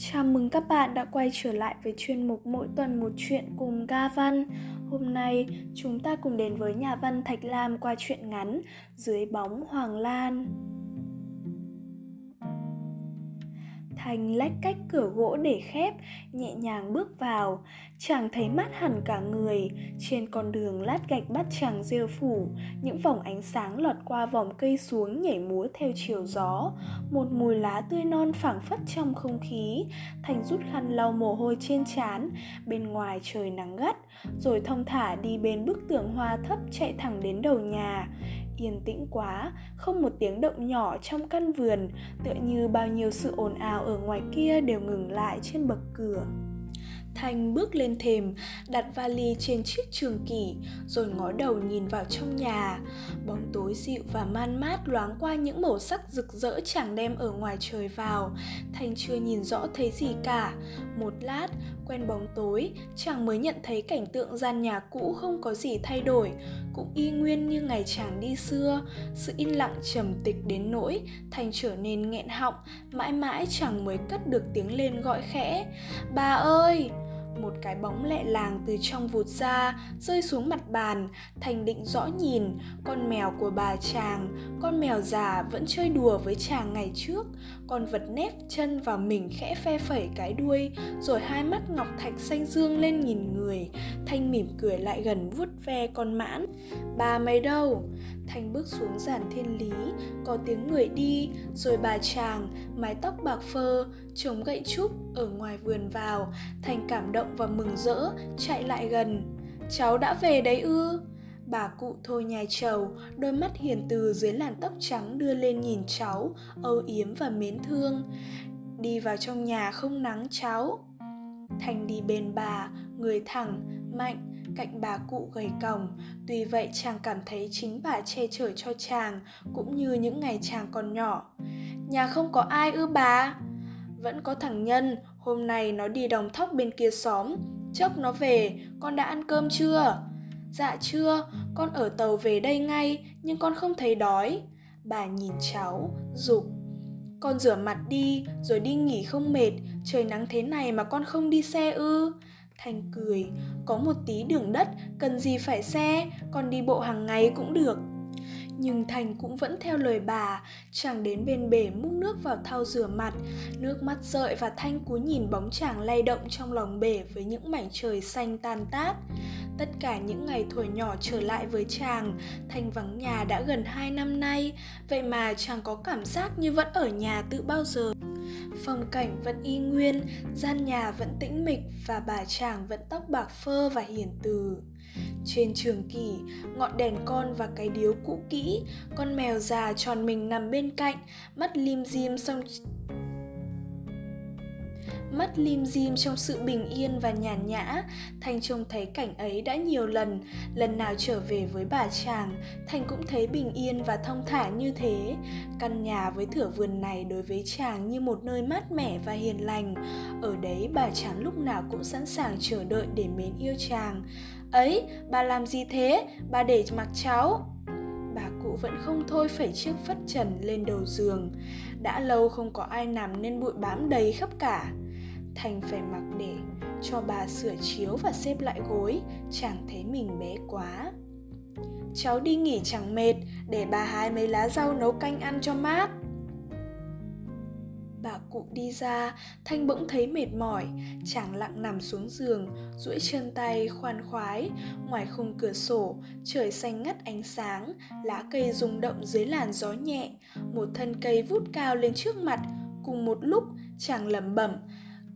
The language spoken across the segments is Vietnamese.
Chào mừng các bạn đã quay trở lại với chuyên mục Mỗi tuần một chuyện cùng Ga Văn. Hôm nay, chúng ta cùng đến với nhà văn Thạch Lam qua chuyện ngắn Dưới bóng Hoàng Lan. Thành lách cách cửa gỗ để khép, nhẹ nhàng bước vào. Chàng thấy mát hẳn cả người, trên con đường lát gạch bắt chàng rêu phủ, những vòng ánh sáng lọt qua vòng cây xuống nhảy múa theo chiều gió. Một mùi lá tươi non phảng phất trong không khí, Thành rút khăn lau mồ hôi trên trán, bên ngoài trời nắng gắt, rồi thông thả đi bên bức tường hoa thấp chạy thẳng đến đầu nhà yên tĩnh quá không một tiếng động nhỏ trong căn vườn tựa như bao nhiêu sự ồn ào ở ngoài kia đều ngừng lại trên bậc cửa Thanh bước lên thềm, đặt vali trên chiếc trường kỷ, rồi ngó đầu nhìn vào trong nhà. Bóng tối dịu và man mát loáng qua những màu sắc rực rỡ chẳng đem ở ngoài trời vào. Thanh chưa nhìn rõ thấy gì cả. Một lát, quen bóng tối, chàng mới nhận thấy cảnh tượng gian nhà cũ không có gì thay đổi, cũng y nguyên như ngày chàng đi xưa. Sự yên lặng trầm tịch đến nỗi, thành trở nên nghẹn họng, mãi mãi chàng mới cất được tiếng lên gọi khẽ. Bà ơi! Một cái bóng lẹ làng từ trong vụt ra rơi xuống mặt bàn thành định rõ nhìn con mèo của bà chàng con mèo già vẫn chơi đùa với chàng ngày trước. Con vật nép chân vào mình khẽ phe phẩy cái đuôi rồi hai mắt ngọc thạch xanh dương lên nhìn người. Thanh mỉm cười lại gần vuốt ve con mãn. Bà mày đâu? Thanh bước xuống giàn thiên lý, có tiếng người đi, rồi bà chàng, mái tóc bạc phơ, chống gậy trúc ở ngoài vườn vào. Thành cảm động và mừng rỡ, chạy lại gần. Cháu đã về đấy ư? Bà cụ thôi nhai trầu, đôi mắt hiền từ dưới làn tóc trắng đưa lên nhìn cháu, âu yếm và mến thương. Đi vào trong nhà không nắng cháu. Thành đi bên bà, người thẳng, mạnh, cạnh bà cụ gầy còng tuy vậy chàng cảm thấy chính bà che chở cho chàng cũng như những ngày chàng còn nhỏ nhà không có ai ư bà vẫn có thằng nhân hôm nay nó đi đồng thóc bên kia xóm. Chốc nó về con đã ăn cơm chưa? Dạ chưa con ở tàu về đây ngay nhưng con không thấy đói. Bà nhìn cháu dục con rửa mặt đi rồi đi nghỉ không mệt trời nắng thế này mà con không đi xe ư? Thành cười, có một tí đường đất, cần gì phải xe, còn đi bộ hàng ngày cũng được. Nhưng Thành cũng vẫn theo lời bà, chàng đến bên bể múc nước vào thau rửa mặt, nước mắt rợi và Thanh cúi nhìn bóng chàng lay động trong lòng bể với những mảnh trời xanh tan tát. Tất cả những ngày tuổi nhỏ trở lại với chàng, Thanh vắng nhà đã gần 2 năm nay, vậy mà chàng có cảm giác như vẫn ở nhà từ bao giờ? Phong cảnh vẫn y nguyên gian nhà vẫn tĩnh mịch và bà chàng vẫn tóc bạc phơ và hiền từ trên trường kỷ, ngọn đèn con và cái điếu cũ kỹ, con mèo già tròn mình nằm bên cạnh, mắt lim dim xong mắt lim dim trong sự bình yên và nhàn nhã. Thanh trông thấy cảnh ấy đã nhiều lần lần nào trở về với bà chàng, thanh cũng thấy bình yên và thông thả như thế. Căn nhà với thửa vườn này đối với chàng như một nơi mát mẻ và hiền lành. Ở đấy bà chàng lúc nào cũng sẵn sàng chờ đợi để mến yêu chàng ấy bà làm gì thế? Bà để mặc cháu. Bà cụ vẫn không thôi phẩy chiếc phất trần lên đầu giường. Đã lâu không có ai nằm nên bụi bám đầy khắp cả. Thành phải mặc để cho bà sửa chiếu và xếp lại gối, chẳng thấy mình bé quá. Cháu đi nghỉ chẳng mệt, để bà hái mấy lá rau nấu canh ăn cho mát. Bà cụ đi ra, Thanh bỗng thấy mệt mỏi, chàng lặng nằm xuống giường, duỗi chân tay khoan khoái. Ngoài khung cửa sổ, trời xanh ngắt ánh sáng, lá cây rung động dưới làn gió nhẹ. Một thân cây vút cao lên trước mặt, cùng một lúc chàng lẩm bẩm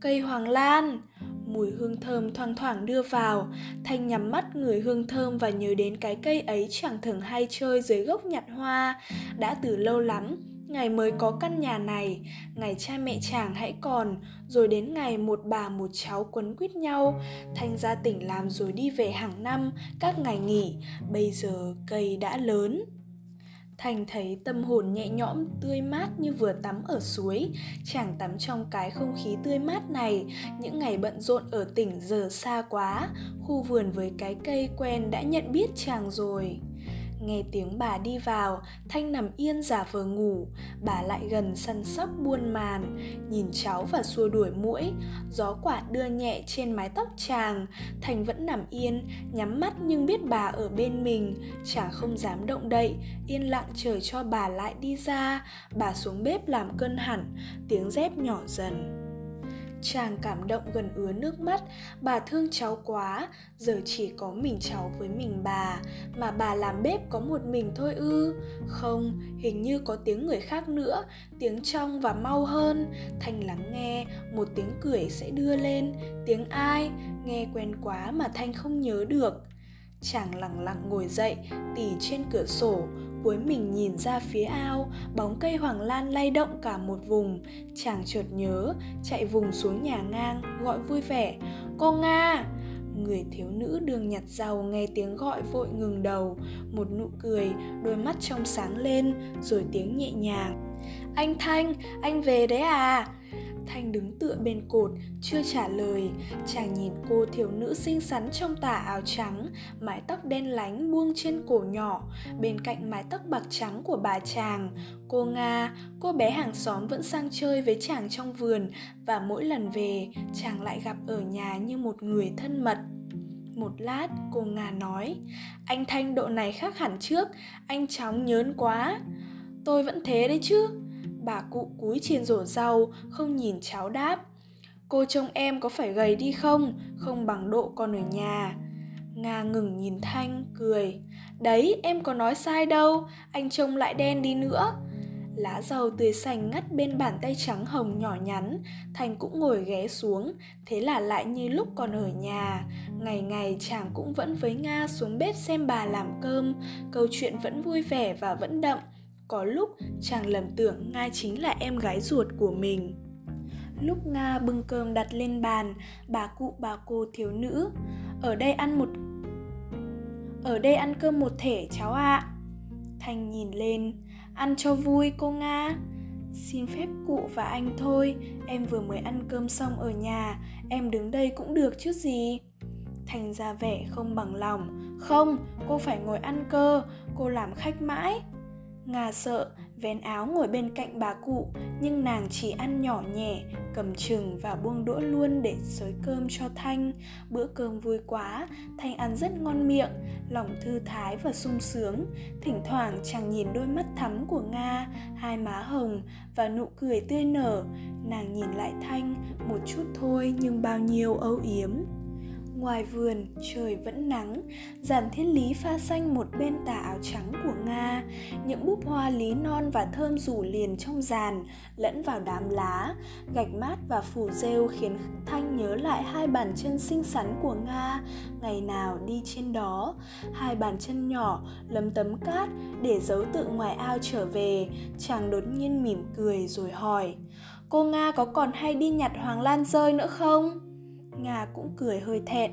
cây hoàng lan! Mùi hương thơm thoang thoảng đưa vào. Thanh nhắm mắt người hương thơm và nhớ đến cái cây ấy chẳng thường hay chơi dưới gốc nhặt hoa. Đã từ lâu lắm ngày mới có căn nhà này. Ngày cha mẹ chàng hãy còn rồi đến ngày một bà một cháu quấn quýt nhau. Thanh ra tỉnh làm rồi đi về hàng năm các ngày nghỉ. Bây giờ cây đã lớn. Thành thấy tâm hồn nhẹ nhõm, tươi mát như vừa tắm ở suối. Chàng tắm trong cái không khí tươi mát này, những ngày bận rộn ở tỉnh giờ xa quá, khu vườn với cái cây quen đã nhận biết chàng rồi. Nghe tiếng bà đi vào, Thanh nằm yên giả vờ ngủ, bà lại gần săn sóc buôn màn, nhìn cháu và xua đuổi mũi, gió quạt đưa nhẹ trên mái tóc chàng, Thanh vẫn nằm yên, nhắm mắt nhưng biết bà ở bên mình, chàng không dám động đậy, yên lặng chờ cho bà lại đi ra, bà xuống bếp làm cơn hẳn, tiếng dép nhỏ dần. Chàng cảm động gần ứa nước mắt, bà thương cháu quá, giờ chỉ có mình cháu với mình bà, mà bà làm bếp có một mình thôi ư? Không, hình như có tiếng người khác nữa, tiếng trong và mau hơn. Thanh lắng nghe, một tiếng cười sẽ đưa lên, tiếng ai? Nghe quen quá mà Thanh không nhớ được. Chàng lặng lặng ngồi dậy, tỉ trên cửa sổ, cuối mình nhìn ra phía ao bóng cây hoàng lan lay động cả một vùng. Chàng chợt nhớ chạy vùng xuống nhà ngang gọi vui vẻ cô nga! Người thiếu nữ đường nhặt giàu nghe tiếng gọi vội ngừng đầu một nụ cười đôi mắt trong sáng lên rồi tiếng nhẹ nhàng anh thanh anh về đấy à? Thanh đứng tựa bên cột, chưa trả lời. Chàng nhìn cô thiếu nữ xinh xắn trong tà áo trắng, mái tóc đen lánh buông trên cổ nhỏ, bên cạnh mái tóc bạc trắng của bà chàng. Cô Nga, cô bé hàng xóm vẫn sang chơi với chàng trong vườn và mỗi lần về, chàng lại gặp ở nhà như một người thân mật. Một lát, cô Nga nói, anh Thanh độ này khác hẳn trước, anh chóng nhớn quá. Tôi vẫn thế đấy chứ, Bà cụ cúi trên rổ rau, không nhìn cháu đáp. Cô trông em có phải gầy đi không? Không bằng độ con ở nhà. Nga ngừng nhìn Thanh, cười. Đấy, em có nói sai đâu, anh trông lại đen đi nữa. Lá rau tươi xanh ngắt bên bàn tay trắng hồng nhỏ nhắn, Thanh cũng ngồi ghé xuống, thế là lại như lúc còn ở nhà. Ngày ngày chàng cũng vẫn với Nga xuống bếp xem bà làm cơm, câu chuyện vẫn vui vẻ và vẫn đậm, có lúc chàng lầm tưởng nga chính là em gái ruột của mình. Lúc nga bưng cơm đặt lên bàn, bà cụ bà cô thiếu nữ, ở đây ăn một, ở đây ăn cơm một thể, cháu ạ. À. thành nhìn lên, ăn cho vui cô nga. Xin phép cụ và anh thôi, em vừa mới ăn cơm xong ở nhà, em đứng đây cũng được chứ gì? Thành ra vẻ không bằng lòng, không, cô phải ngồi ăn cơ, cô làm khách mãi. Ngà sợ, vén áo ngồi bên cạnh bà cụ, nhưng nàng chỉ ăn nhỏ nhẹ, cầm chừng và buông đũa luôn để xới cơm cho Thanh. Bữa cơm vui quá, Thanh ăn rất ngon miệng, lòng thư thái và sung sướng. Thỉnh thoảng chàng nhìn đôi mắt thắm của Nga, hai má hồng và nụ cười tươi nở. Nàng nhìn lại Thanh, một chút thôi nhưng bao nhiêu âu yếm. Ngoài vườn, trời vẫn nắng, giàn thiên lý pha xanh một bên tà áo trắng của Nga, những búp hoa lý non và thơm rủ liền trong giàn, lẫn vào đám lá, gạch mát và phủ rêu khiến Thanh nhớ lại hai bàn chân xinh xắn của Nga, ngày nào đi trên đó, hai bàn chân nhỏ lấm tấm cát để giấu tự ngoài ao trở về, chàng đột nhiên mỉm cười rồi hỏi, cô Nga có còn hay đi nhặt hoàng lan rơi nữa không? Nga cũng cười hơi thẹn,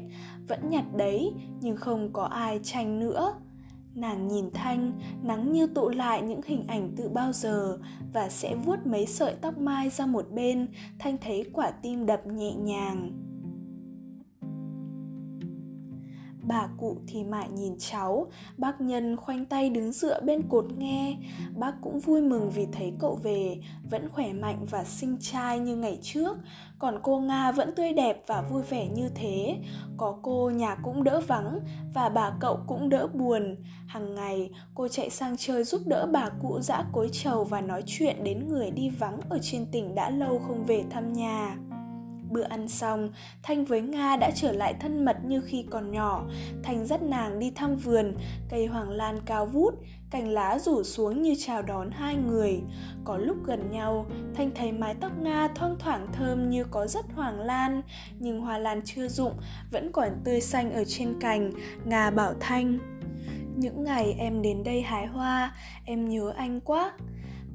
vẫn nhặt đấy nhưng không có ai tranh nữa. Nàng nhìn Thanh, nắng như tụ lại những hình ảnh từ bao giờ và sẽ vuốt mấy sợi tóc mai ra một bên, Thanh thấy quả tim đập nhẹ nhàng. Bà cụ thì mãi nhìn cháu. Bác nhân khoanh tay đứng dựa bên cột nghe. Bác cũng vui mừng vì thấy cậu về, vẫn khỏe mạnh và xinh trai như ngày trước. Còn cô nga vẫn tươi đẹp và vui vẻ như thế. Có cô, nhà cũng đỡ vắng và bà cậu cũng đỡ buồn. Hàng ngày, cô chạy sang chơi giúp đỡ bà cụ dã cối trầu và nói chuyện đến người đi vắng ở trên tỉnh đã lâu không về thăm nhà. Bữa ăn xong, Thanh với Nga đã trở lại thân mật như khi còn nhỏ. Thanh dắt nàng đi thăm vườn, cây hoàng lan cao vút, cành lá rủ xuống như chào đón hai người. Có lúc gần nhau, Thanh thấy mái tóc Nga thoang thoảng thơm như có rất hoàng lan, nhưng hoa lan chưa rụng, vẫn còn tươi xanh ở trên cành. Nga bảo Thanh, những ngày em đến đây hái hoa, em nhớ anh quá.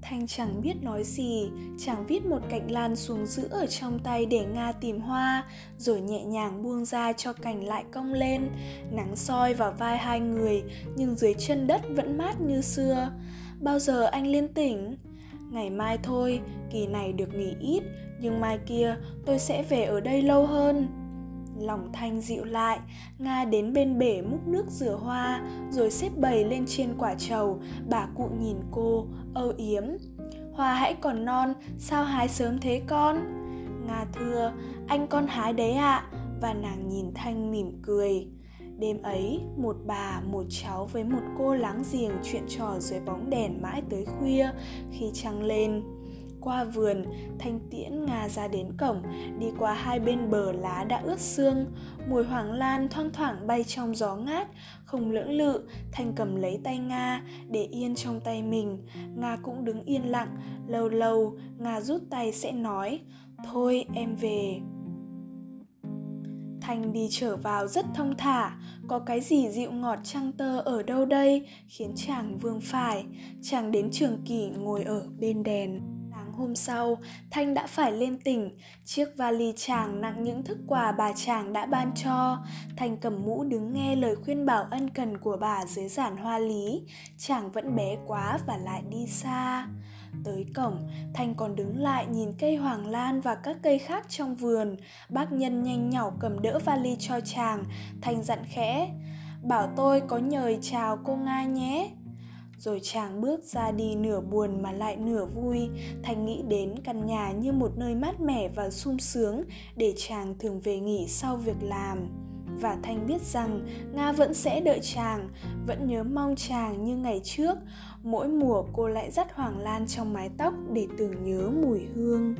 Thanh chẳng biết nói gì, chàng viết một cành lan xuống giữ ở trong tay để Nga tìm hoa, rồi nhẹ nhàng buông ra cho cành lại cong lên. Nắng soi vào vai hai người, nhưng dưới chân đất vẫn mát như xưa. Bao giờ anh liên tỉnh? Ngày mai thôi, kỳ này được nghỉ ít, nhưng mai kia tôi sẽ về ở đây lâu hơn. Lòng Thanh dịu lại, Nga đến bên bể múc nước rửa hoa, rồi xếp bầy lên trên quả trầu, bà cụ nhìn cô, âu yếm. Hoa hãy còn non, sao hái sớm thế con? Nga thưa, anh con hái đấy ạ, à. và nàng nhìn Thanh mỉm cười. Đêm ấy, một bà, một cháu với một cô láng giềng chuyện trò dưới bóng đèn mãi tới khuya khi trăng lên qua vườn thanh tiễn nga ra đến cổng đi qua hai bên bờ lá đã ướt sương. Mùi hoàng lan thoang thoảng bay trong gió ngát không lưỡng lự thanh cầm lấy tay nga để yên trong tay mình. Nga cũng đứng yên lặng lâu lâu nga rút tay sẽ nói thôi em về. Thanh đi trở vào rất thông thả, có cái gì dịu ngọt trăng tơ ở đâu đây? khiến chàng vương phải, chàng đến trường kỳ ngồi ở bên đèn hôm sau, Thanh đã phải lên tỉnh. Chiếc vali chàng nặng những thức quà bà chàng đã ban cho. Thanh cầm mũ đứng nghe lời khuyên bảo ân cần của bà dưới giản hoa lý. Chàng vẫn bé quá và lại đi xa. Tới cổng, Thanh còn đứng lại nhìn cây hoàng lan và các cây khác trong vườn. Bác nhân nhanh nhỏ cầm đỡ vali cho chàng. Thanh dặn khẽ, bảo tôi có nhời chào cô Nga nhé rồi chàng bước ra đi nửa buồn mà lại nửa vui. Thành nghĩ đến căn nhà như một nơi mát mẻ và sung sướng để chàng thường về nghỉ sau việc làm. Và thanh biết rằng nga vẫn sẽ đợi chàng, vẫn nhớ mong chàng như ngày trước. Mỗi mùa cô lại dắt hoàng lan trong mái tóc để tưởng nhớ mùi hương.